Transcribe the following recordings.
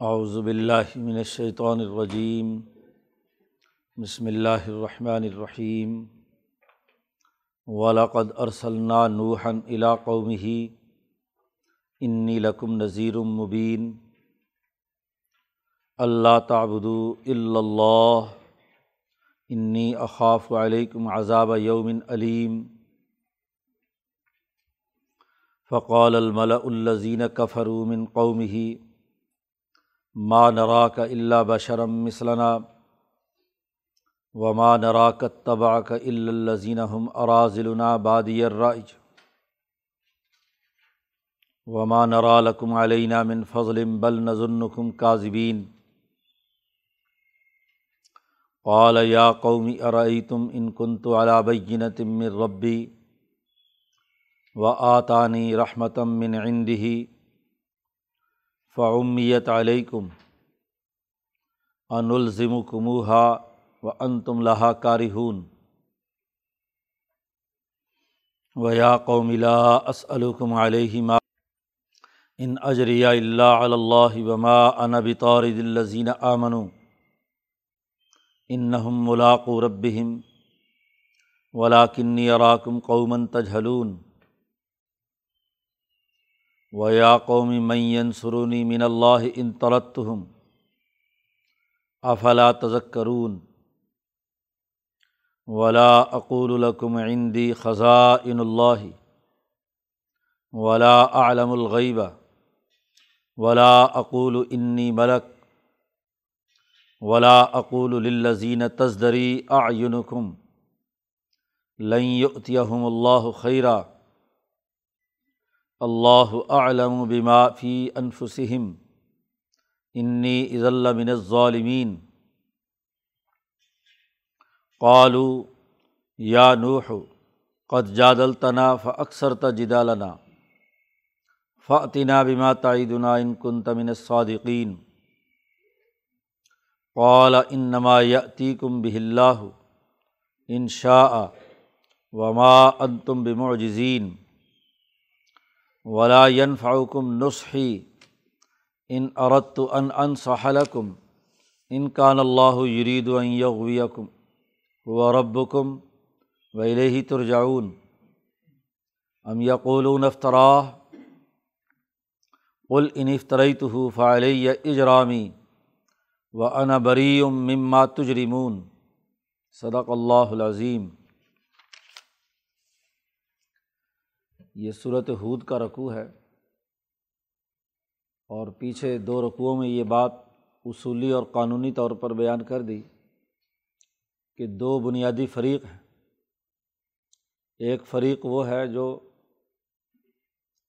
باللہ من الشیطان الرجیم، بسم اللہ الرحمن الرحیم ولاقد ارسلنا نوحً الى قومه انی لکم نذیر مبین، اللہ تعبدوا الا اللہ، انی اخاف علیکم عذاب یوم علیم۔ فقال الملاء الذین کفروا من قومه ما نراک الا بشرم مثلنا وما نراک تباک الا الذین هم اراذلنا بادی الرائج وما نرا لکم علینا من فضل بل نظنکم کاذبین قال یا قومی ارأیتم ان کنت علی بینۃ من ربی و آتانی رحمتم من عندہ فعمیت علیکم ان الزمکموہا و انتم لہا کارہون و یا قوم لا اسألکم علیہ ما ان اجریہ اللہ اللّہ وما انا بطارد الذین آمنوا انہم ملاقو ربہم ولاکنی اراکم قومن تجہلون و یا قومی معین سرونی من اللہ ان طلتہم افلا تذکرون ولا اقول لکم عندی خزائن اللہ ولا اعلم الغیبہ ولا اقول انی ملک ولا اقول للذین تزدری اعینکم لن یؤتیہم اللہ خیرہ اللہ علم بما فی انفسم انی عز من الظالمین قالو یا نوح قد جادلتنا فاکثرت جدالنا فعطنا بما تعیدنا ان کنت من الصادقین قال انما یأتیکم بہ اللہ ان شاء وما انتم بمعجزین ولا ينفعكم نصحی ان اردت ان انصحلکم ان کان اللہ یرید ان یغویکم و ربکم و ترجعون. ام یقولون افطراہ قل ان افطریتہ فعلی اجرامی و انا مما تجرمون. صدق اللہ العظیم یہ صورت حود کا رقوع ہے۔ اور پیچھے دو رقوعوں میں یہ بات اصولی اور قانونی طور پر بیان کر دی کہ دو بنیادی فریق ہیں۔ ایک فریق وہ ہے جو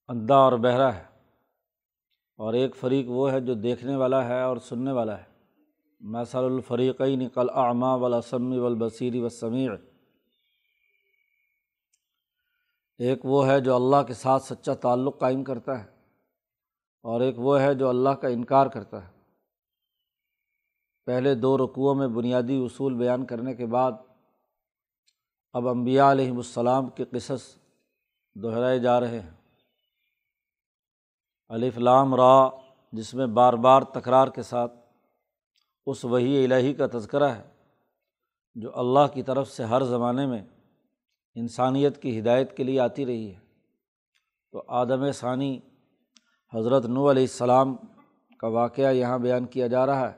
اندھا اور بہرا ہے، اور ایک فریق وہ ہے جو دیکھنے والا ہے اور سننے والا ہے۔ مثل الفریقین قل اعما والاسمی والبصیری والسمیع ایک وہ ہے جو اللہ کے ساتھ سچا تعلق قائم کرتا ہے اور ایک وہ ہے جو اللہ کا انکار کرتا ہے۔ پہلے دو رقوعوں میں بنیادی اصول بیان کرنے کے بعد اب امبیا علیہم السلام کے قصص دہرائے جا رہے ہیں۔ الف لام را، جس میں بار بار تکرار کے ساتھ اس وہی الہی کا تذکرہ ہے جو اللہ کی طرف سے ہر زمانے میں انسانیت کی ہدایت کے لیے آتی رہی ہے۔ تو آدم ثانی حضرت نو علیہ السلام کا واقعہ یہاں بیان کیا جا رہا ہے۔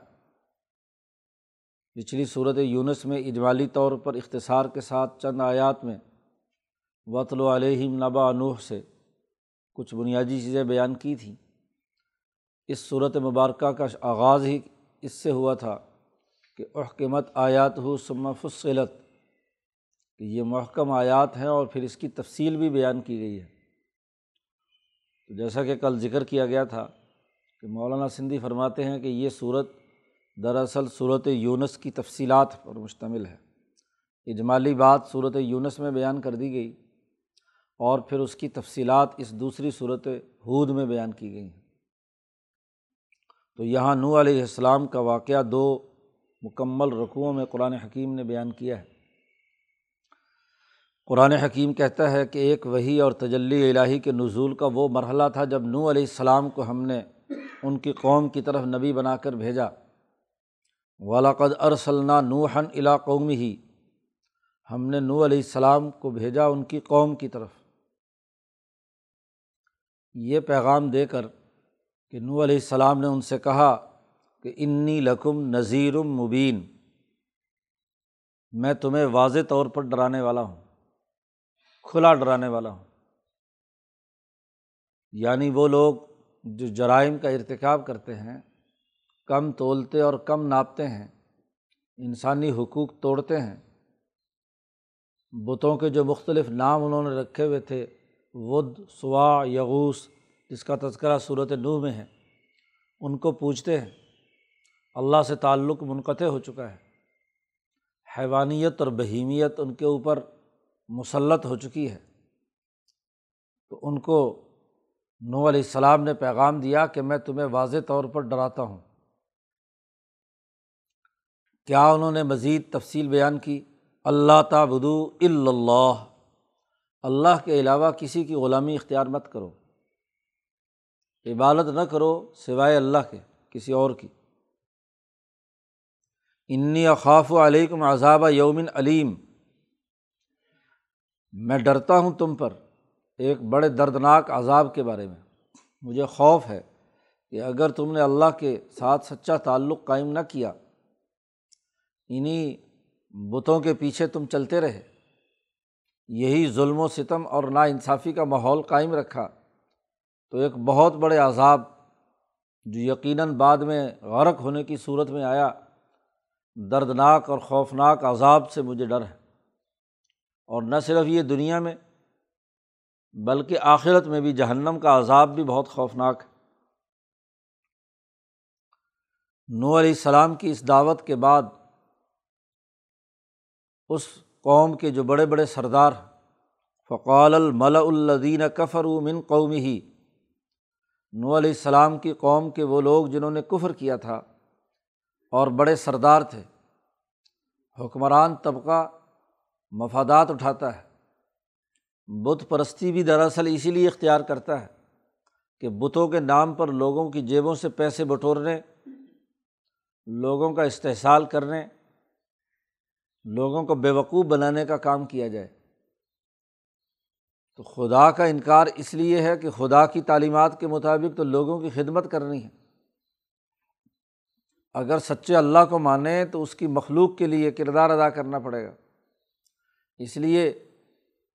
پچھلی صورت یونس میں اجمالی طور پر اختصار کے ساتھ چند آیات میں وطل و علیہم نبا نوح سے کچھ بنیادی چیزیں بیان کی تھیں۔ اس صورت مبارکہ کا آغاز ہی اس سے ہوا تھا کہ احکمت آیات ہو سما فصلت کہ یہ محکم آیات ہیں اور پھر اس کی تفصیل بھی بیان کی گئی ہے۔ تو جیسا کہ کل ذکر کیا گیا تھا کہ مولانا سندھی فرماتے ہیں کہ یہ صورت دراصل صورت یونس کی تفصیلات پر مشتمل ہے۔ اجمالی بات صورت یونس میں بیان کر دی گئی اور پھر اس کی تفصیلات اس دوسری صورت حود میں بیان کی گئی ہیں۔ تو یہاں نو علیہ السلام کا واقعہ دو مکمل رقوؤں میں قرآن حکیم نے بیان کیا ہے۔ قرآن حکیم کہتا ہے کہ ایک وہی اور تجلی الٰہی کے نزول کا وہ مرحلہ تھا جب نو علیہ السلام کو ہم نے ان کی قوم کی طرف نبی بنا کر بھیجا۔ ولاقد ارسلنا نوحن الا قومی ہی ہم نے نو علیہ السلام کو بھیجا ان کی قوم کی طرف۔ یہ پیغام دے کر کہ نو علیہ السلام نے ان سے کہا کہ انی لکم نذیر مبین میں تمہیں واضح طور پر ڈرانے والا ہوں۔ کھلا ڈرانے والا ہوں۔ یعنی وہ لوگ جو جرائم کا ارتکاب کرتے ہیں، کم تولتے اور کم ناپتے ہیں، انسانی حقوق توڑتے ہیں۔ بتوں کے جو مختلف نام انہوں نے رکھے ہوئے تھے، ود، سوا، یغوس، جس کا تذکرہ صورت نو میں ہے، ان کو پوچھتے ہیں۔ اللہ سے تعلق منقطع ہو چکا ہے۔ حیوانیت اور بہیمیت ان کے اوپر مسلط ہو چکی ہے۔ تو ان کو نو علیہ السلام نے پیغام دیا کہ میں تمہیں واضح طور پر ڈراتا ہوں۔ کیا انہوں نے مزید تفصیل بیان کی؟ اللہ تعبدو اللہ۔ اللہ کے علاوہ کسی کی غلامی اختیار مت کرو۔ عبادت نہ کرو سوائے اللہ کے، کسی اور کی۔ انی اخاف و علیکم عذاب یومن علیم۔ میں ڈرتا ہوں تم پر ایک بڑے دردناک عذاب کے بارے میں۔ مجھے خوف ہے کہ اگر تم نے اللہ کے ساتھ سچا تعلق قائم نہ کیا انہیں بتوں کے پیچھے تم چلتے رہے۔ یہی ظلم و ستم اور نا انصافی کا ماحول قائم رکھا۔ تو ایک بہت بڑے عذاب جو یقیناً بعد میں غرق ہونے کی صورت میں آیا، دردناک اور خوفناک عذاب سے مجھے ڈر ہے۔ اور نہ صرف یہ دنیا میں، بلکہ آخرت میں بھی جہنم کا عذاب بھی بہت خوفناک ہے۔ نو علیہ السلام کی اس دعوت کے بعد اس قوم کے جو بڑے بڑے سردار فقال الملا الدین کفر من قومی ہی نو علیہ السلام کی قوم کے وہ لوگ جنہوں نے کفر کیا تھا اور بڑے سردار تھے۔ حکمران طبقہ مفادات اٹھاتا ہے۔ بت پرستی بھی دراصل اسی لیے اختیار کرتا ہے کہ بتوں کے نام پر لوگوں کی جیبوں سے پیسے بٹورنے، لوگوں کا استحصال کرنے، لوگوں کو بیوقوف بنانے کا کام کیا جائے۔ تو خدا کا انکار اس لیے ہے کہ خدا کی تعلیمات کے مطابق تو لوگوں کی خدمت کرنی ہے۔ اگر سچے اللہ کو مانیں تو اس کی مخلوق کے لیے کردار ادا کرنا پڑے گا۔ اس لیے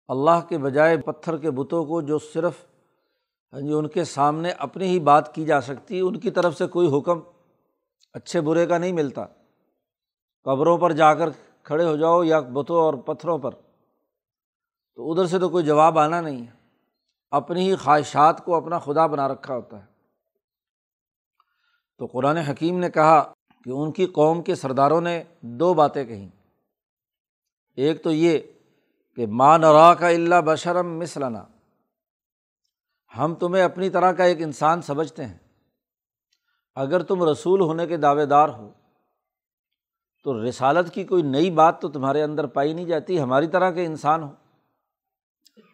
اللہ کے بجائے پتھر کے بتوں کو جو صرف ہاں جی ان کے سامنے اپنی ہی بات کی جا سکتی، ان کی طرف سے کوئی حکم اچھے برے کا نہیں ملتا۔ قبروں پر جا کر کھڑے ہو جاؤ یا بتوں اور پتھروں پر۔ تو ادھر سے تو کوئی جواب آنا نہیں ہے۔ اپنی ہی خواہشات کو اپنا خدا بنا رکھا ہوتا ہے۔ تو قرآن حکیم نے کہا کہ ان کی قوم کے سرداروں نے دو باتیں کہیں۔ ایک تو یہ کہ ماں نرا کا اللہ بشرم مسلنا ہم تمہیں اپنی طرح کا ایک انسان سمجھتے ہیں۔ اگر تم رسول ہونے کے دعوے دار ہو، تو رسالت کی کوئی نئی بات تو تمہارے اندر پائی نہیں جاتی، ہماری طرح کے انسان ہو۔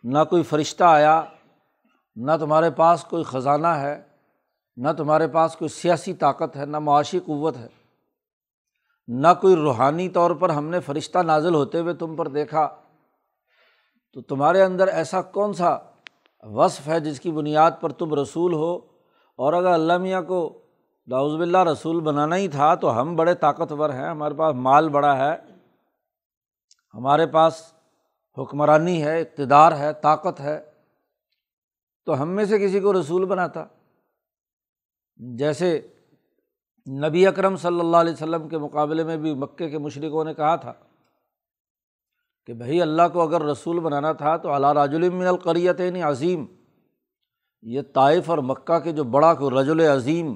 نہ کوئی فرشتہ آیا، نہ تمہارے پاس کوئی خزانہ ہے، نہ تمہارے پاس کوئی سیاسی طاقت ہے، نہ معاشی قوت ہے۔ نہ کوئی روحانی طور پر ہم نے فرشتہ نازل ہوتے ہوئے تم پر دیکھا۔ تو تمہارے اندر ایسا کون سا وصف ہے جس کی بنیاد پر تم رسول ہو؟ اور اگر اللہ میاں کو داؤز بلّہ رسول بنانا ہی تھا تو ہم بڑے طاقتور ہیں، ہمارے پاس مال بڑا ہے، ہمارے پاس حکمرانی ہے، اقتدار ہے، طاقت ہے۔ تو ہم میں سے کسی کو رسول بناتا۔ جیسے نبی اکرم صلی اللہ علیہ وسلم کے مقابلے میں بھی مکے کے مشرقوں نے کہا تھا کہ بھائی اللہ کو اگر رسول بنانا تھا تو اللہ راج المن القریت عظیم، یہ طائف اور مکہ کے جو بڑا کو رج العظیم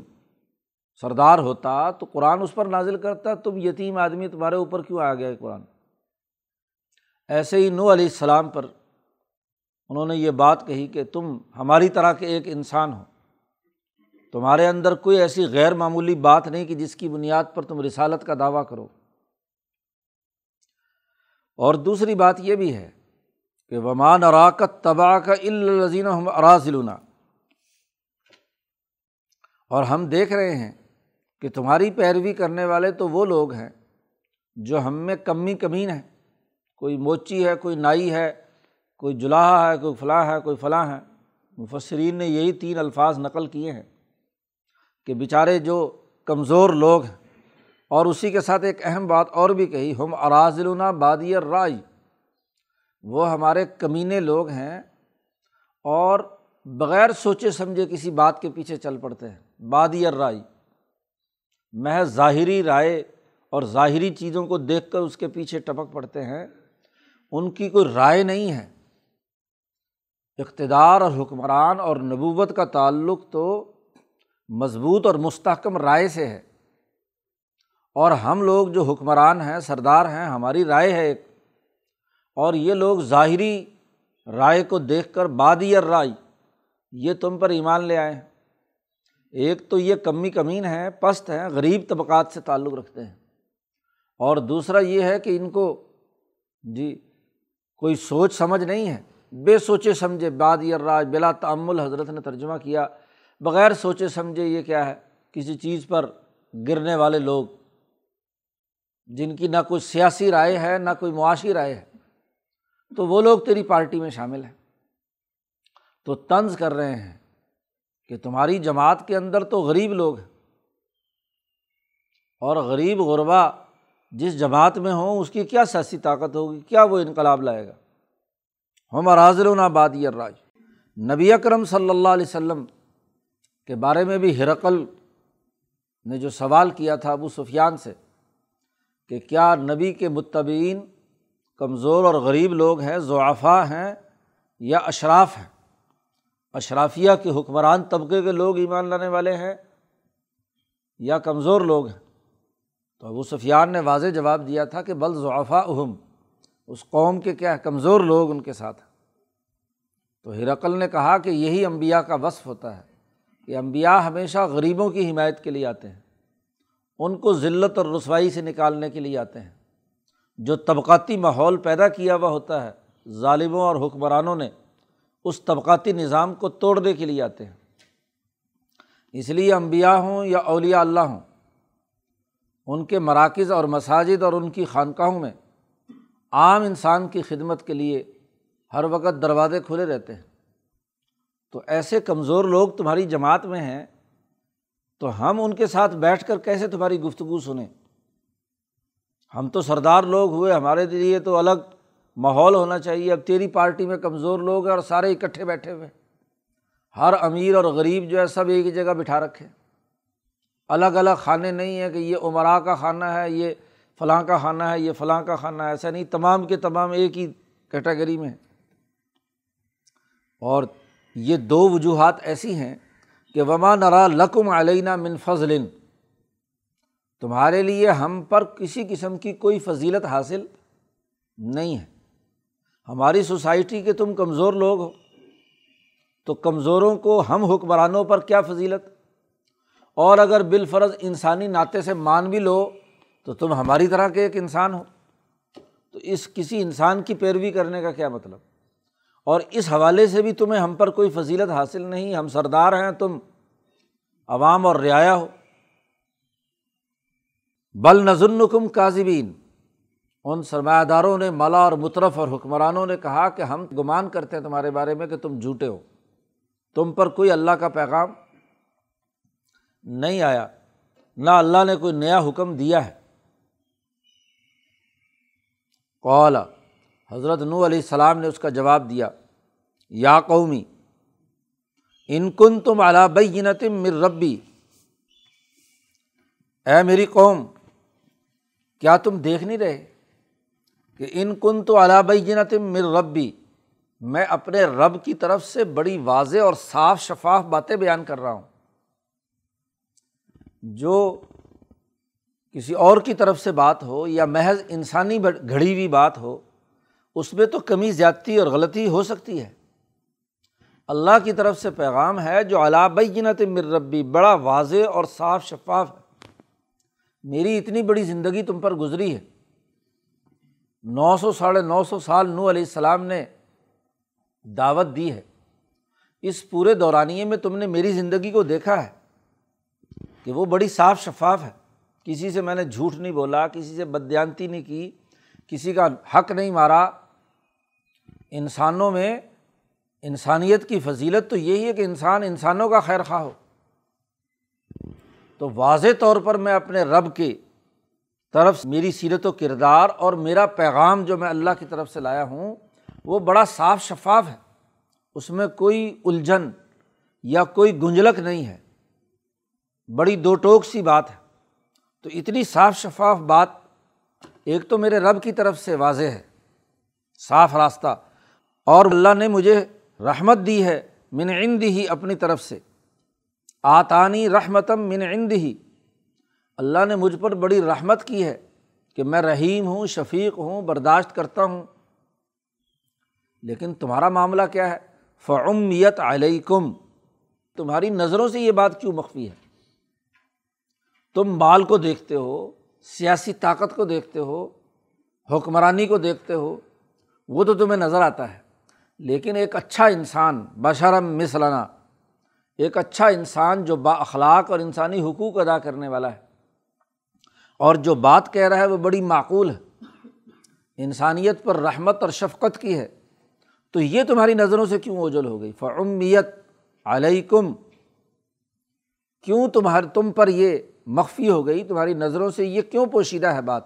سردار ہوتا تو قرآن اس پر نازل کرتا، تم یتیم آدمی تمہارے اوپر کیوں آ گیا قرآن؟ ایسے ہی نو علیہ السلام پر انہوں نے یہ بات کہی کہ تم ہماری طرح کے ایک انسان ہو۔ تمہارے اندر کوئی ایسی غیر معمولی بات نہیں کہ جس کی بنیاد پر تم رسالت کا دعویٰ کرو۔ اور دوسری بات یہ بھی ہے کہ ومان اراکت تباہ کا الزین اراضلنا اور ہم دیکھ رہے ہیں کہ تمہاری پیروی کرنے والے تو وہ لوگ ہیں جو ہم میں کمی کمین ہے کوئی موچی ہے، کوئی نائی ہے، کوئی جلاحا ہے، کوئی فلاں ہے، کوئی فلاں ہے۔ مفسرین نے یہی تین الفاظ نقل کیے ہیں۔ کہ بیچارے جو کمزور لوگ ہیں، اور اسی کے ساتھ ایک اہم بات اور بھی کہی، ہم اراضلنا بادی رائی وہ ہمارے کمینے لوگ ہیں، اور بغیر سوچے سمجھے کسی بات کے پیچھے چل پڑتے ہیں، بادی رائی محض ظاہری رائے اور ظاہری چیزوں کو دیکھ کر اس کے پیچھے ٹپک پڑتے ہیں، ان کی کوئی رائے نہیں ہے۔ اقتدار اور حکمران اور نبوت کا تعلق تو مضبوط اور مستحکم رائے سے ہے۔ اور ہم لوگ جو حکمران ہیں، سردار ہیں، ہماری رائے ہے ایک۔ اور یہ لوگ ظاہری رائے کو دیکھ کر بادی رائے یہ تم پر ایمان لے آئے ہیں۔ ایک تو یہ کمی کمین ہے پست ہیں، غریب طبقات سے تعلق رکھتے ہیں۔ اور دوسرا یہ ہے کہ ان کو جی کوئی سوچ سمجھ نہیں ہے۔ بے سوچے سمجھے باد راج بلا تعمل حضرت نے ترجمہ کیا۔ بغیر سوچے سمجھے یہ کیا ہے؟ کسی چیز پر گرنے والے لوگ، جن کی نہ کوئی سیاسی رائے ہے، نہ کوئی معاشی رائے ہے، تو وہ لوگ تیری پارٹی میں شامل ہیں۔ تو طنز کر رہے ہیں کہ تمہاری جماعت کے اندر تو غریب لوگ ہیں۔ اور غریب غربا جس جماعت میں ہوں، اس کی کیا سیاسی طاقت ہوگی؟ کیا وہ انقلاب لائے گا؟ ہم راضر بادی الراج۔ نبی اکرم صلی اللہ علیہ وسلم کے بارے میں بھی ہرقل نے جو سوال کیا تھا ابو سفیان سے کہ کیا نبی کے متبین کمزور اور غریب لوگ ہیں ضعفا ہیں یا اشراف ہیں؟ اشرافیہ کے حکمران طبقے کے لوگ ایمان لانے والے ہیں یا کمزور لوگ ہیں؟ تو ابو سفیان نے واضح جواب دیا تھا کہ بل ضعفا اہم اس قوم کے کیا کمزور لوگ ان کے ساتھ ہیں۔ تو ہرقل نے کہا کہ یہی امبیا کا وصف ہوتا ہے۔ کہ امبیا ہمیشہ غریبوں کی حمایت کے لیے آتے ہیں۔ ان کو ذلت اور رسوائی سے نکالنے کے لیے آتے ہیں۔ جو طبقاتی ماحول پیدا کیا ہوا ہوتا ہے، ظالموں اور حکمرانوں نے اس طبقاتی نظام کو توڑنے کے لیے آتے ہیں۔ اس لیے امبیا ہوں یا اولیاء اللہ ہوں، ان کے مراکز اور مساجد اور ان کی خانقاہوں میں عام انسان کی خدمت کے لیے ہر وقت دروازے کھلے رہتے ہیں۔ تو ایسے کمزور لوگ تمہاری جماعت میں ہیں، تو ہم ان کے ساتھ بیٹھ کر کیسے تمہاری گفتگو سنیں؟ ہم تو سردار لوگ ہوئے، ہمارے لیے تو الگ ماحول ہونا چاہیے۔ اب تیری پارٹی میں کمزور لوگ ہیں اور سارے اکٹھے بیٹھے ہوئے ہر امیر اور غریب جو ہے سب ایک ہی جگہ بٹھا رکھے الگ الگ کھانے نہیں ہیں کہ یہ عمرا کا کھانا ہے، یہ فلاں کا خانہ ہے، یہ فلاں کا خانہ ہے۔ ایسا نہیں، تمام کے تمام ایک ہی کیٹیگری میں اور یہ دو وجوہات ایسی ہیں کہ وما نرا لقم علینہ من فضل۔ تمہارے لیے ہم پر کسی قسم کی کوئی فضیلت حاصل نہیں ہے۔ ہماری سوسائٹی کے تم کمزور لوگ ہو۔ تو کمزوروں کو ہم حکمرانوں پر کیا فضیلت؟ اور اگر بالفرض انسانی ناطے سے مان بھی لو، تو تم ہماری طرح کے ایک انسان ہو۔ تو اس کسی انسان کی پیروی کرنے کا کیا مطلب؟ اور اس حوالے سے بھی تمہیں ہم پر کوئی فضیلت حاصل نہیں، ہم سردار ہیں، تم عوام اور رعایا ہو۔ بل نظرکم کاظبین ان سرمایہ داروں نے ملا اور مترف اور حکمرانوں نے کہا کہ ہم گمان کرتے ہیں تمہارے بارے میں کہ تم جھوٹے ہو۔ تم پر کوئی اللہ کا پیغام نہیں آیا، نہ اللہ نے کوئی نیا حکم دیا ہے۔ قولا حضرت نو علیہ السلام نے اس کا جواب دیا، یا قومی، ان کن تم اعلیٰ بینتم مر ربی۔ اے میری قوم، کیا تم دیکھ نہیں رہے کہ ان کن تو اعلیٰ بینتم مر ربی، میں اپنے رب کی طرف سے بڑی واضح اور صاف شفاف باتیں بیان کر رہا ہوں۔ جو کسی اور کی طرف سے بات ہو یا محض انسانی گھڑی ہوئی بات ہو اس میں تو کمی زیادتی اور غلطی ہو سکتی ہے۔ اللہ کی طرف سے پیغام ہے جو علابینت مر ربی، بڑا واضح اور صاف شفاف ہے۔ میری اتنی بڑی زندگی تم پر گزری ہے۔ نو سو، ساڑھے نو سو سال نو علیہ السلام نے دعوت دی ہے۔ اس پورے دورانیے میں تم نے میری زندگی کو دیکھا ہے کہ وہ بڑی صاف شفاف ہے۔ کسی سے میں نے جھوٹ نہیں بولا، کسی سے بدیانتی نہیں کی، کسی کا حق نہیں مارا۔ انسانوں میں انسانیت کی فضیلت تو یہی ہے کہ انسان انسانوں کا خیر خواہ ہو۔ تو واضح طور پر میں اپنے رب کی طرف میری سیرت و کردار اور میرا پیغام جو میں اللہ کی طرف سے لایا ہوں، وہ بڑا صاف شفاف ہے۔ اس میں کوئی الجھن یا کوئی گنجلک نہیں ہے۔ بڑی دو ٹوک سی بات ہے۔ تو اتنی صاف شفاف بات ایک تو میرے رب کی طرف سے واضح ہے۔ صاف راستہ۔ اور اللہ نے مجھے رحمت دی ہے من عند ہی اپنی طرف سے۔ آتانی رحمتم من عند ہی۔ اللہ نے مجھ پر بڑی رحمت کی ہے کہ میں رحیم ہوں، شفیق ہوں، برداشت کرتا ہوں۔ لیکن تمہارا معاملہ کیا ہے؟ فعمیت علیکم۔ تمہاری نظروں سے یہ بات کیوں مخفی ہے؟ تم مال کو دیکھتے ہو، سیاسی طاقت کو دیکھتے ہو، حکمرانی کو دیکھتے ہو، وہ تو تمہیں نظر آتا ہے۔ لیکن ایک اچھا انسان بشرم مثلانا ایک اچھا انسان جو با اخلاق اور انسانی حقوق ادا کرنے والا ہے۔ اور جو بات کہہ رہا ہے وہ بڑی معقول ہے۔ انسانیت پر رحمت اور شفقت کی ہے۔ تو یہ تمہاری نظروں سے کیوں اوجل ہو گئی؟ فعمیت علیکم۔ کیوں تمہار، تم پر یہ مخفی ہو گئی؟ تمہاری نظروں سے یہ کیوں پوشیدہ ہے بات؟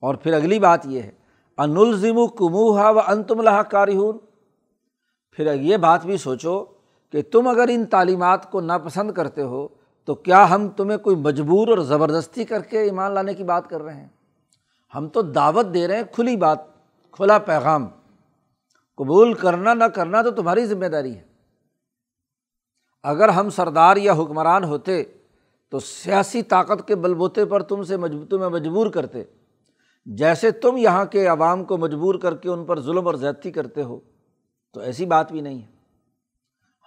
اور پھر اگلی بات یہ ہے انلزم کموہا و ان تم لہا کارہون۔ پھر یہ بات بھی سوچو کہ تم اگر ان تعلیمات کو ناپسند کرتے ہو، تو کیا ہم تمہیں کوئی مجبور اور زبردستی کر کے ایمان لانے کی بات کر رہے ہیں؟ ہم تو دعوت دے رہے ہیں کھلی بات، کھلا پیغام۔ قبول کرنا نہ کرنا تو تمہاری ذمہ داری ہے۔ اگر ہم سردار یا حکمران ہوتے تو سیاسی طاقت کے بل بوتے پر تم سے تمہیں مجبور کرتے۔ جیسے تم یہاں کے عوام کو مجبور کر کے ان پر ظلم اور زیادتی کرتے ہو، تو ایسی بات بھی نہیں ہے۔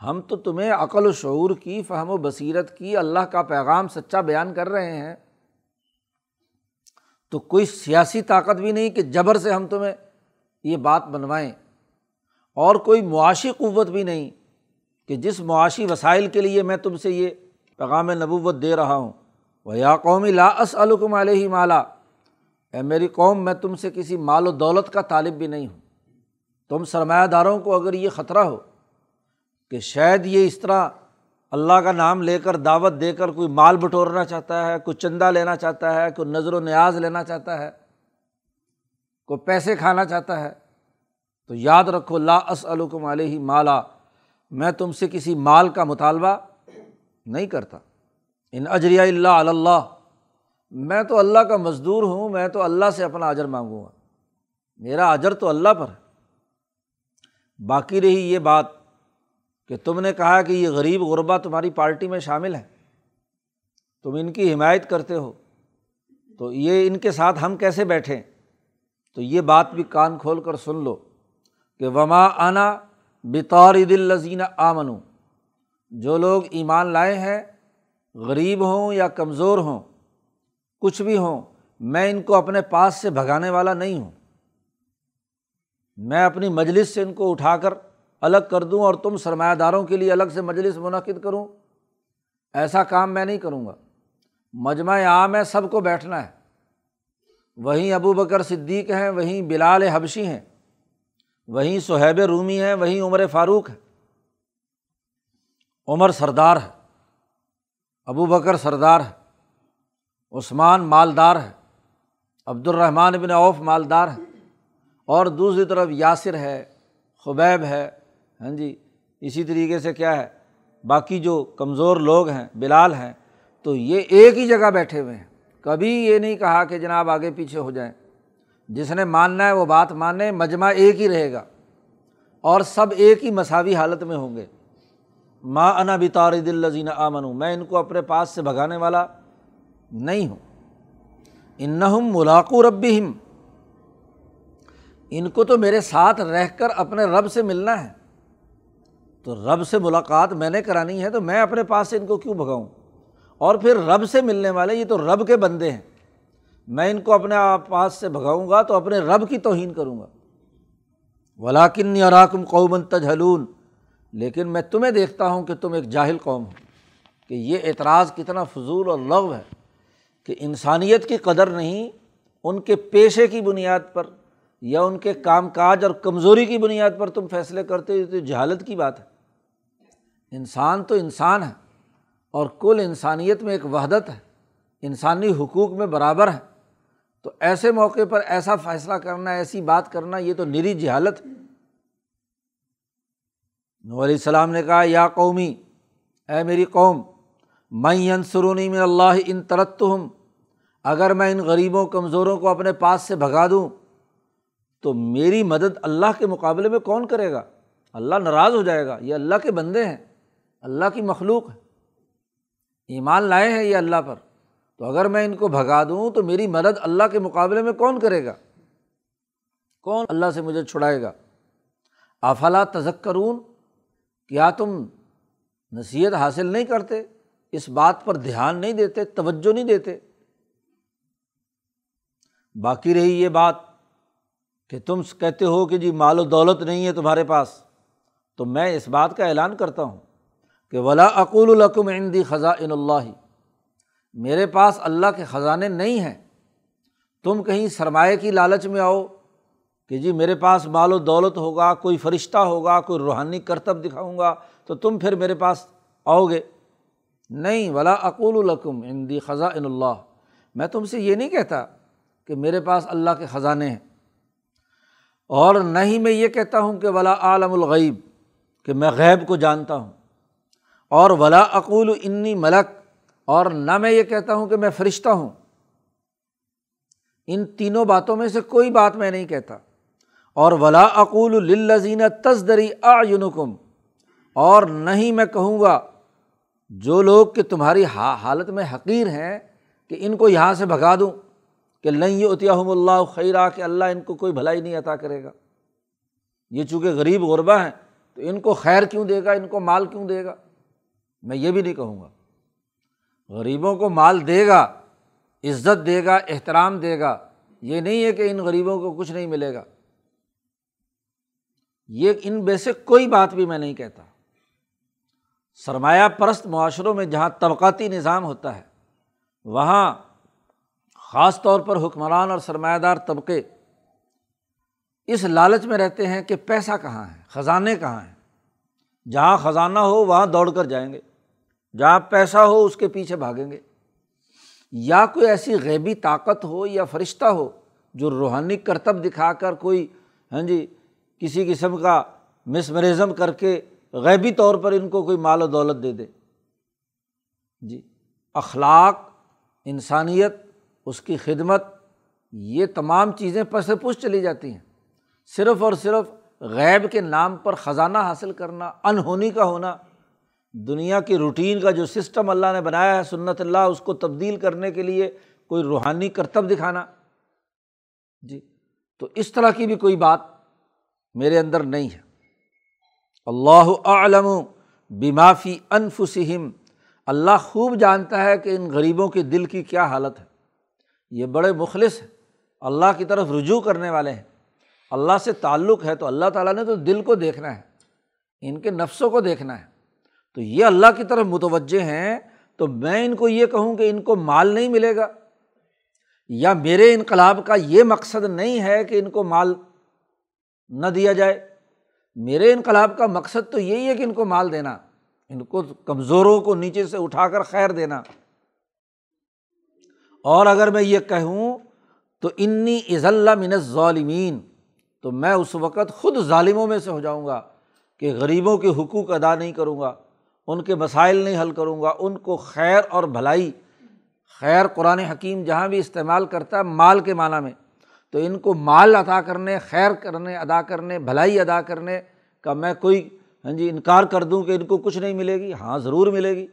ہم تو تمہیں عقل و شعور کی، فہم و بصیرت کی اللہ کا پیغام سچا بیان کر رہے ہیں۔ تو کوئی سیاسی طاقت بھی نہیں کہ جبر سے ہم تمہیں یہ بات بنوائیں۔ اور کوئی معاشی قوت بھی نہیں کہ جس معاشی وسائل کے لیے میں تم سے یہ پیغام نبوت دے رہا ہوں۔ وہ یا قومی لا الکم علیہ مالا۔ اے میری قوم، میں تم سے کسی مال و دولت کا طالب بھی نہیں ہوں۔ تم سرمایہ داروں کو اگر یہ خطرہ ہو کہ شاید یہ اس طرح اللہ کا نام لے کر دعوت دے کر کوئی مال بٹورنا چاہتا ہے، کوئی چندہ لینا چاہتا ہے، کوئی نظر و نیاز لینا چاہتا ہے، کوئی پیسے کھانا چاہتا ہے، تو یاد رکھو، لا اسلکم علیہ مالا، میں تم سے کسی مال کا مطالبہ نہیں کرتا۔ ان اجریہ اللہ اللہ میں تو اللہ کا مزدور ہوں، میں تو اللہ سے اپنا اجر مانگوں گا۔ میرا اجر تو اللہ پر ہے۔ باقی رہی یہ بات کہ تم نے کہا کہ یہ غریب غربا تمہاری پارٹی میں شامل ہے۔ تم ان کی حمایت کرتے ہو۔ تو یہ ان کے ساتھ ہم کیسے بیٹھیں؟ تو یہ بات بھی کان کھول کر سن لو کہ وما آنا بطور دل لذین آمن جو لوگ ایمان لائے ہیں، غریب ہوں یا کمزور ہوں کچھ بھی ہوں، میں ان کو اپنے پاس سے بھگانے والا نہیں ہوں۔ میں اپنی مجلس سے ان کو اٹھا کر الگ کر دوں اور تم سرمایہ داروں کے لیے الگ سے مجلس منعقد کروں۔ ایسا کام میں نہیں کروں گا۔ مجمع عام ہے، سب کو بیٹھنا ہے۔ وہیں ابو بکر صدیق ہیں، وہیں بلال حبشی ہیں۔ وہیں صہیب رومی ہیں، وہیں عمر فاروق ہے عمر سردار ہے۔ ابو بکر سردار ہے۔ عثمان مالدار ہے عبد الرحمٰن بن اوف مالدار ہے اور دوسری طرف یاسر ہے، خبیب ہے ہاں جی اسی طریقے سے کیا ہے، باقی جو کمزور لوگ ہیں، بلال ہیں، تو یہ ایک ہی جگہ بیٹھے ہوئے ہیں۔ کبھی یہ نہیں کہا کہ جناب آگے پیچھے ہو جائیں۔ جس نے ماننا ہے وہ بات مانے مجمع ایک ہی رہے گا۔ اور سب ایک ہی مساوی حالت میں ہوں گے۔ ماں انا بطار دل لذین میں ان کو اپنے پاس سے بھگانے والا نہیں ہوں۔ انہم ملاقو ربی ہم ان کو تو میرے ساتھ رہ کر اپنے رب سے ملنا ہے۔ تو رب سے ملاقات میں نے کرانی ہے تو میں اپنے پاس سے ان کو کیوں بھگاؤں؟ اور پھر رب سے ملنے والے یہ تو رب کے بندے ہیں۔ میں ان کو اپنے پاس سے بھگاؤں گا تو اپنے رب کی توہین کروں گا۔ ولاکن اراکم قومن تجھلون لیکن میں تمہیں دیکھتا ہوں کہ تم ایک جاہل قوم ہو، کہ یہ اعتراض کتنا فضول اور لغو ہے۔ کہ انسانیت کی قدر نہیں، ان کے پیشے کی بنیاد پر یا ان کے کام کاج اور کمزوری کی بنیاد پر تم فیصلے کرتے ہو تو جہالت کی بات ہے۔ انسان تو انسان ہے اور کل انسانیت میں ایک وحدت ہے، انسانی حقوق میں برابر ہے۔ تو ایسے موقع پر ایسا فیصلہ کرنا، ایسی بات کرنا، یہ تو نری جہالت ہے۔ نو علیہ السلام نے کہا، یا قومی، اے میری قوم میں انسرونی من اللہ ان ترت ہوں اگر میں ان غریبوں، کمزوروں کو اپنے پاس سے بھگا دوں، تو میری مدد اللہ کے مقابلے میں کون کرے گا؟ اللہ ناراض ہو جائے گا، یہ اللہ کے بندے ہیں، اللہ کی مخلوق ہے۔ ایمان لائے ہیں یہ اللہ پر۔ تو اگر میں ان کو بھگا دوں، تو میری مدد اللہ کے مقابلے میں کون کرے گا؟ کون اللہ سے مجھے چھڑائے گا؟ افلا تذکرون، کیا تم نصیحت حاصل نہیں کرتے؟ اس بات پر دھیان نہیں دیتے، توجہ نہیں دیتے۔ باقی رہی یہ بات کہ تم کہتے ہو کہ جی مال و دولت نہیں ہے تمہارے پاس، تو میں اس بات کا اعلان کرتا ہوں کہ ولا اقول القم عندی خزاں ان اللہ میرے پاس اللہ کے خزانے نہیں ہیں۔ تم کہیں سرمایہ کی لالچ میں آؤ کہ جی میرے پاس مال و دولت ہوگا، کوئی فرشتہ ہوگا، کوئی روحانی کرتب دکھاؤں گا، تو تم پھر میرے پاس آؤ گے۔ نہیں، ولا اقول القم اندی خزاں اللہ میں تم سے یہ نہیں کہتا کہ میرے پاس اللہ کے خزانے ہیں۔ اور نہ ہی میں یہ کہتا ہوں کہ ولا عالم الغیب کہ میں غیب کو جانتا ہوں۔ اور ولا اقول انی ملک اور نہ میں یہ کہتا ہوں کہ میں فرشتہ ہوں۔ ان تینوں باتوں میں سے کوئی بات میں نہیں کہتا۔ اور ولا اقول الزین تصدری آنکم اور نہ ہی میں کہوں گا جو لوگ کہ تمہاری حالت میں حقیر ہیں کہ ان کو یہاں سے بھگا دوں کہ لئی اتیاحم اللہ خیرہ کہ اللہ ان کو کوئی بھلائی نہیں عطا کرے گا۔ یہ چونکہ غریب غربا ہیں تو ان کو خیر کیوں دے گا؟ ان کو مال کیوں دے گا؟ میں یہ بھی نہیں کہوں گا۔ غریبوں کو مال دے گا، عزت دے گا، احترام دے گا، یہ نہیں ہے کہ ان غریبوں کو کچھ نہیں ملے گا۔ یہ ان میں سے کوئی بات بھی میں نہیں کہتا۔ سرمایہ پرست معاشروں میں جہاں طبقاتی نظام ہوتا ہے، وہاں خاص طور پر حکمران اور سرمایہ دار طبقے اس لالچ میں رہتے ہیں کہ پیسہ کہاں ہے، خزانے کہاں ہیں۔ جہاں خزانہ ہو، وہاں دوڑ کر جائیں گے۔ جہاں پیسہ ہو، اس کے پیچھے بھاگیں گے۔ یا کوئی ایسی غیبی طاقت ہو یا فرشتہ ہو جو روحانی کرتب دکھا کر کوئی ہاں جی کسی قسم کا مسمرزم کر کے غیبی طور پر ان کو کوئی مال و دولت دے دے۔ جی اخلاق، انسانیت، اس کی خدمت، یہ تمام چیزیں پس پوچھ چلی جاتی ہیں۔ صرف اور صرف غیب کے نام پر خزانہ حاصل کرنا، انہونی کا ہونا، دنیا کی روٹین کا جو سسٹم اللہ نے بنایا ہے، سنت اللہ، اس کو تبدیل کرنے کے لیے کوئی روحانی کرتب دکھانا۔ جی تو اس طرح کی بھی کوئی بات میرے اندر نہیں ہے۔ اللہ عالم بیمافی انفسم اللہ خوب جانتا ہے کہ ان غریبوں کے دل کی کیا حالت ہے۔ یہ بڑے مخلص ہیں۔ اللہ کی طرف رجوع کرنے والے ہیں۔ اللہ سے تعلق ہے تو اللہ تعالیٰ نے تو دل کو دیکھنا ہے۔ ان کے نفسوں کو دیکھنا ہے۔ تو یہ اللہ کی طرف متوجہ ہیں۔ تو میں ان کو یہ کہوں کہ ان کو مال نہیں ملے گا۔ یا میرے انقلاب کا یہ مقصد نہیں ہے کہ ان کو مال نہ دیا جائے۔ میرے انقلاب کا مقصد تو یہی ہے کہ ان کو مال دینا، ان کو کمزوروں کو نیچے سے اٹھا کر خیر دینا۔ اور اگر میں یہ کہوں تو انی عز اللہ من ظالمین تو میں اس وقت خود ظالموں میں سے ہو جاؤں گا کہ غریبوں کے حقوق ادا نہیں کروں گا، ان کے مسائل نہیں حل کروں گا، ان کو خیر اور بھلائی، خیر قرآن حکیم جہاں بھی استعمال کرتا ہے مال کے معنیٰ میں۔ تو ان کو مال ادا کرنے، خیر کرنے، ادا کرنے، بھلائی ادا کرنے کا میں کوئی ہاں جی انکار کر دوں کہ ان کو کچھ نہیں ملے گی؟ ہاں ضرور ملے گی۔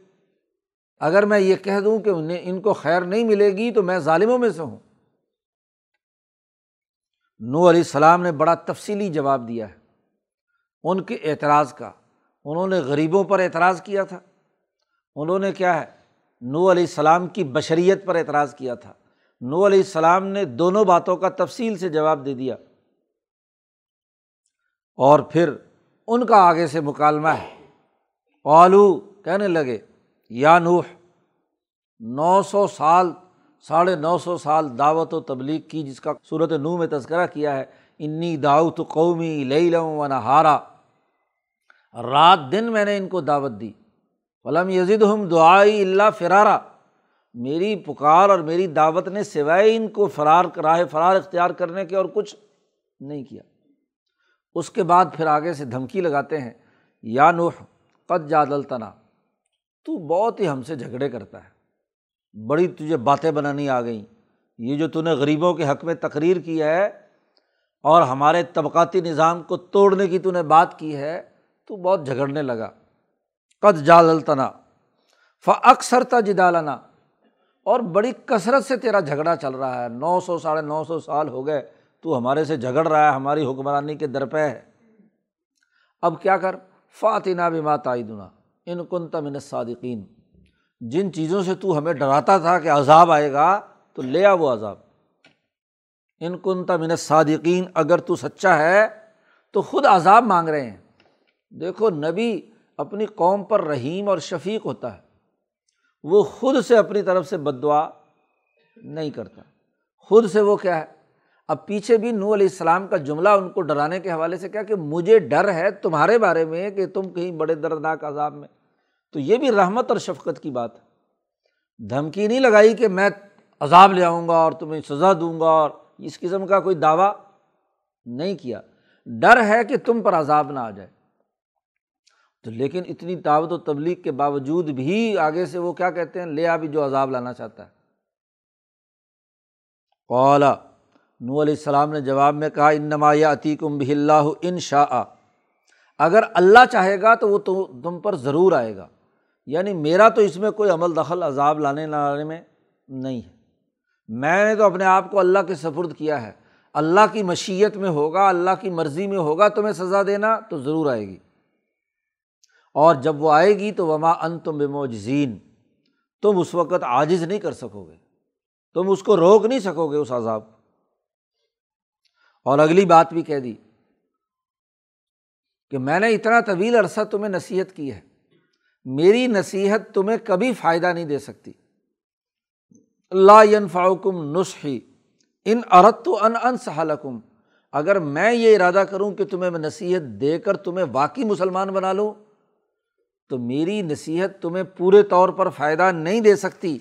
اگر میں یہ کہہ دوں کہ انہیں، ان کو خیر نہیں ملے گی تو میں ظالموں میں سے ہوں۔ نو علیہ السلام نے بڑا تفصیلی جواب دیا ہے ان کے اعتراض کا۔ انہوں نے غریبوں پر اعتراض کیا تھا۔ انہوں نے کیا ہے؟ نو علیہ السلام کی بشریت پر اعتراض کیا تھا۔ نو علیہ السلام نے دونوں باتوں کا تفصیل سے جواب دے دیا۔ اور پھر ان کا آگے سے مکالمہ ہے۔ آلو کہنے لگے، یا نوح، نو سو سال، ساڑھے نو سو سال دعوت و تبلیغ کی جس کا صورت نو میں تذکرہ کیا ہے۔ انی داؤت قومی لئی لوں و نہارا۔ رات دن میں نے ان کو دعوت دی۔ فلم یزید ہم دعائی اللہ فرارا۔ میری پکار اور میری دعوت نے سوائے ان کو فرار، راہ فرار اختیار کرنے کے اور کچھ نہیں کیا۔ اس کے بعد پھر آگے سے دھمکی لگاتے ہیں، یا نوح، قد جادل تنا تو بہت ہی ہم سے جھگڑے کرتا ہے۔ بڑی تجھے باتیں بنانی آ گئیں۔ یہ جو تو نے غریبوں کے حق میں تقریر کی ہے اور ہمارے طبقاتی نظام کو توڑنے کی تو نے بات کی ہے، تو بہت جھگڑنے لگا۔ قد جال تنا ف اکثر جدالنا۔ اور بڑی کثرت سے تیرا جھگڑا چل رہا ہے۔ نو سو ساڑھے نو سو سال ہو گئے، تو ہمارے سے جھگڑ رہا ہے، ہماری حکمرانی کے درپے ہے۔ اب کیا کر؟ فاتینہ بھی مات دنا ان کن تمن صادقین جن چیزوں سے تو ہمیں ڈراتا تھا کہ عذاب آئے گا، تو لے آ وہ عذاب۔ ان کن تمن صادقین اگر تو سچا ہے، تو خود عذاب مانگ رہے ہیں۔ دیکھو، نبی اپنی قوم پر رحیم اور شفیق ہوتا ہے۔ وہ خود سے اپنی طرف سے بد دعا نہیں کرتا۔ خود سے وہ کیا ہے؟ اب پیچھے بھی نو علیہ السلام کا جملہ ان کو ڈرانے کے حوالے سے کیا کہ مجھے ڈر ہے تمہارے بارے میں کہ تم کہیں بڑے دردناک عذاب میں۔ تو یہ بھی رحمت اور شفقت کی بات ہے۔ دھمکی نہیں لگائی کہ میں عذاب لے آؤں گا اور تمہیں سزا دوں گا اور اس قسم کا کوئی دعویٰ نہیں کیا۔ ڈر ہے کہ تم پر عذاب نہ آ جائے۔ تو لیکن اتنی دعوت و تبلیغ کے باوجود بھی آگے سے وہ کیا کہتے ہیں؟ لے آبی جو عذاب لانا چاہتا ہے۔ اولا نو علیہ السلام نے جواب میں کہا ان نمایاں عتیقم بہ اللہ ان شاء۔ اگر اللہ چاہے گا تو وہ تو تم پر ضرور آئے گا۔ یعنی میرا تو اس میں کوئی عمل دخل عذاب لانے لانے میں نہیں ہے۔ میں نے تو اپنے آپ کو اللہ کے سفرد کیا ہے۔ اللہ کی مشیت میں ہوگا، اللہ کی مرضی میں ہوگا، تمہیں سزا دینا تو ضرور آئے گی۔ اور جب وہ آئے گی تو وما ان تم بے موجزین تم اس وقت عاجز نہیں کر سکو گے، تم اس کو روک نہیں سکو گے اس عذاب اور اگلی بات بھی کہہ دی کہ میں نے اتنا طویل عرصہ تمہیں نصیحت کی ہے، میری نصیحت تمہیں کبھی فائدہ نہیں دے سکتی۔ اللہ فاؤکم نسخی ان عرت تو ان ان سہلکم اگر میں یہ ارادہ کروں کہ تمہیں میں نصیحت دے کر تمہیں واقعی مسلمان بنا لوں تو میری نصیحت تمہیں پورے طور پر فائدہ نہیں دے سکتی۔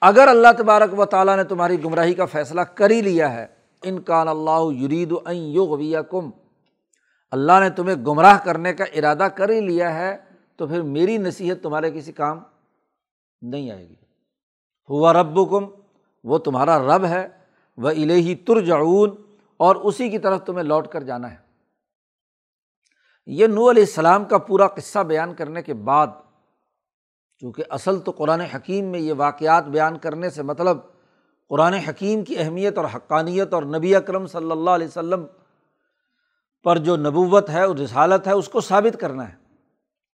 اگر اللہ تبارک و تعالیٰ نے تمہاری گمراہی کا فیصلہ کر ہی لیا ہے، ان کان اللہ یرید یوغیا کم اللہ نے تمہیں گمراہ کرنے کا ارادہ کر ہی لیا ہے، تو پھر میری نصیحت تمہارے کسی کام نہیں آئے گی۔ ہوا رب کم وہ تمہارا رب ہے، وہ الہی ترجعون اور اسی کی طرف تمہیں لوٹ کر جانا ہے۔ یہ نو علیہ السلام کا پورا قصہ بیان کرنے کے بعد، چونکہ اصل تو قرآن حکیم میں یہ واقعات بیان کرنے سے مطلب قرآن حکیم کی اہمیت اور حقانیت اور نبی اکرم صلی اللہ علیہ وسلم پر جو نبوت ہے، اور رسالت ہے، اس کو ثابت کرنا ہے۔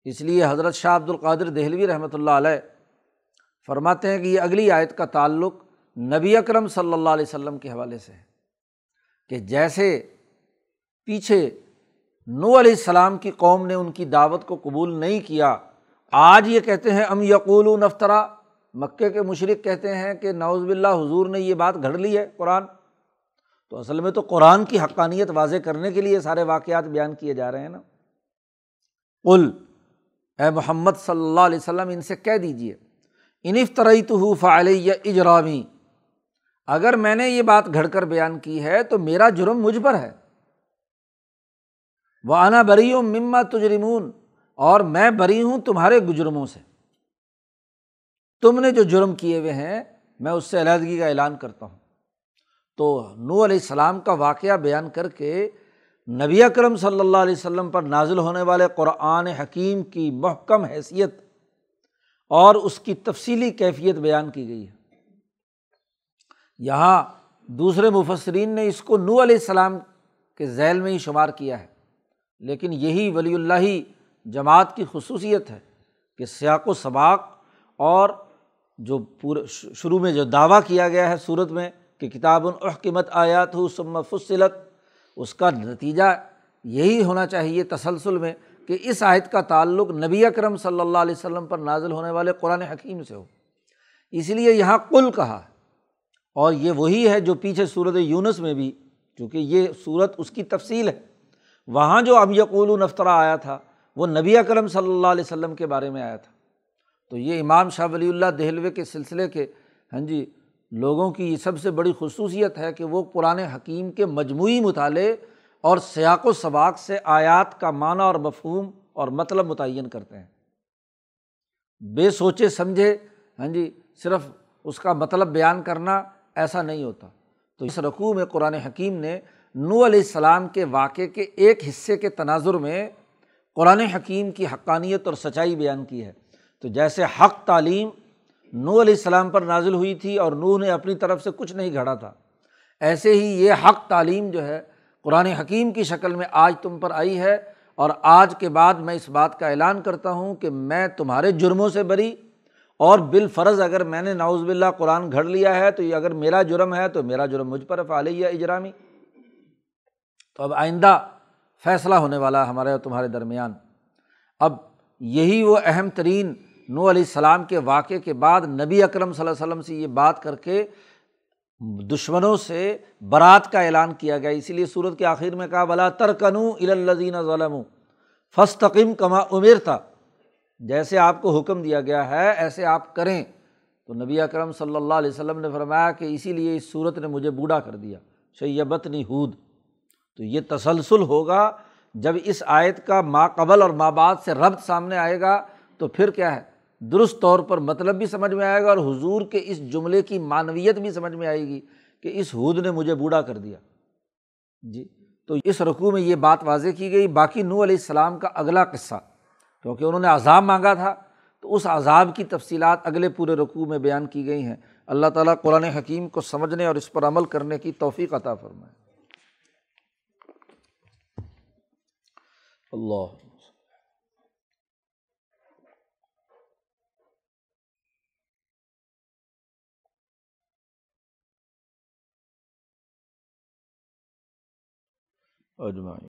اس لیے حضرت شاہ عبد القادر دہلوی رحمۃ اللہ علیہ فرماتے ہیں کہ یہ اگلی آیت کا تعلق نبی اکرم صلی اللہ علیہ وسلم کے حوالے سے ہے کہ جیسے پیچھے نو علیہ السلام کی قوم نے ان کی دعوت کو قبول نہیں کیا۔ آج یہ کہتے ہیں، ام یقول نفترا مکے کے مشرق کہتے ہیں کہ نوز باللہ، حضور نے یہ بات گھڑ لی ہے قرآن۔ تو اصل میں تو قرآن کی حقانیت واضح کرنے کے لیے سارے واقعات بیان کیے جا رہے ہیں نا۔ قل، اے محمد صلی اللہ علیہ وسلم، ان سے کہہ دیجیے انف طرح تو فعلیہ اجرامی۔ اگر میں نے یہ بات گھڑ کر بیان کی ہے تو میرا جرم مجھ پر ہے۔ وہ آنا بری ہوں مما تجرمون اور میں بری ہوں تمہارے گجرموں سے۔ تم نے جو جرم کیے ہوئے ہیں، میں اس سے علیحدگی کا اعلان کرتا ہوں۔ تو نو علیہ السلام کا واقعہ بیان کر کے نبی اکرم صلی اللہ علیہ وسلم پر نازل ہونے والے قرآن حکیم کی محکم حیثیت اور اس کی تفصیلی کیفیت بیان کی گئی ہے۔ یہاں دوسرے مفسرین نے اس کو نو علیہ السلام کے ذیل میں ہی شمار کیا ہے۔ لیکن یہی ولی اللہ جماعت کی خصوصیت ہے کہ سیاق و سباق اور جو پورے شروع میں جو دعویٰ کیا گیا ہے صورت میں کہ کتاب الحکمت آیات ہو سم فصلت، اس کا نتیجہ یہی ہونا چاہیے تسلسل میں کہ اس آیت کا تعلق نبی اکرم صلی اللہ علیہ وسلم پر نازل ہونے والے قرآن حکیم سے ہو۔ اس لیے یہاں کل کہا اور یہ وہی ہے جو پیچھے صورت یونس میں بھی، چونکہ یہ صورت اس کی تفصیل ہے۔ وہاں جو اب یقول نفترا آیا تھا، وہ نبی اکرم صلی اللہ علیہ وسلم کے بارے میں آیا تھا۔ تو یہ امام شاہ ولی اللہ دہلوے کے سلسلے کے ہاں جی لوگوں کی یہ سب سے بڑی خصوصیت ہے کہ وہ قرآن حکیم کے مجموعی مطالعے اور سیاق و سباق سے آیات کا معنی اور مفہوم اور مطلب متعین کرتے ہیں۔ بے سوچے سمجھے ہاں جی صرف اس کا مطلب بیان کرنا ایسا نہیں ہوتا۔ تو اس رقوع میں قرآن حکیم نے نو علیہ السلام کے واقعے کے ایک حصے کے تناظر میں قرآن حکیم کی حقانیت اور سچائی بیان کی ہے۔ تو جیسے حق تعلیم نو علیہ السلام پر نازل ہوئی تھی اور نو نے اپنی طرف سے کچھ نہیں گھڑا تھا، ایسے ہی یہ حق تعلیم جو ہے قرآن حکیم کی شکل میں آج تم پر آئی ہے اور آج کے بعد میں اس بات کا اعلان کرتا ہوں کہ میں تمہارے جرموں سے بری اور بالفرض اگر میں نے ناؤز باللہ قرآن گھڑ لیا ہے تو یہ اگر میرا جرم ہے تو میرا جرم مجھ پر فعلیہ اجرامی۔ تو اب آئندہ فیصلہ ہونے والا ہمارے اور تمہارے درمیان۔ اب یہی وہ اہم ترین نو علیہ السلام کے واقعے کے بعد نبی اکرم صلی اللہ علیہ وسلم سے یہ بات کر کے دشمنوں سے برات کا اعلان کیا گیا۔ اسی لیے صورت کے آخر میں کہا بلا ترکنو الزین ظلم فستقم کما عمر تھا جیسے آپ کو حکم دیا گیا ہے، ایسے آپ کریں۔ تو نبی اکرم صلی اللہ علیہ وسلم نے فرمایا کہ اسی لیے اس صورت نے مجھے بوڑھا کر دیا شیبت ہود۔ تو یہ تسلسل ہوگا۔ جب اس آیت کا ماں قبل اور ماں بعد سے ربط سامنے آئے گا تو پھر کیا ہے؟ درست طور پر مطلب بھی سمجھ میں آئے گا اور حضور کے اس جملے کی معنویت بھی سمجھ میں آئے گی کہ اس حود نے مجھے بوڑھا کر دیا۔ جی تو اس رقوع میں یہ بات واضح کی گئی۔ باقی نو علیہ السلام کا اگلا قصہ، کیونکہ انہوں نے عذاب مانگا تھا، تو اس عذاب کی تفصیلات اگلے پورے رقوع میں بیان کی گئی ہیں۔ اللہ تعالیٰ قرآن حکیم کو سمجھنے اور اس پر عمل کرنے کی توفیق عطا فرمائے۔ اللہ اجمائی